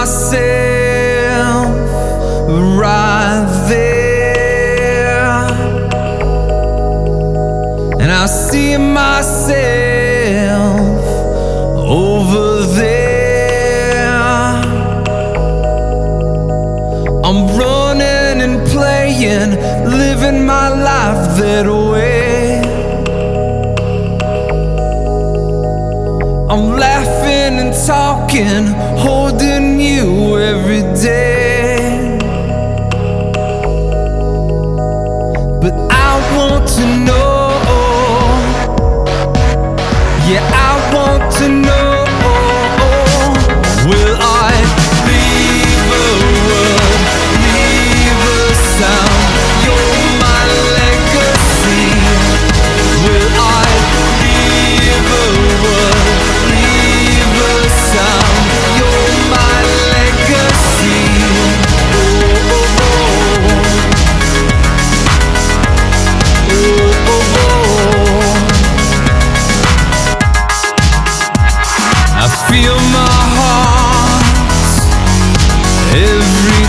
myself right there, and I see myself over there. I'm running and playing, living my life that way. I'm laughing and talking, holding you every day. But I want to know, yeah, I Every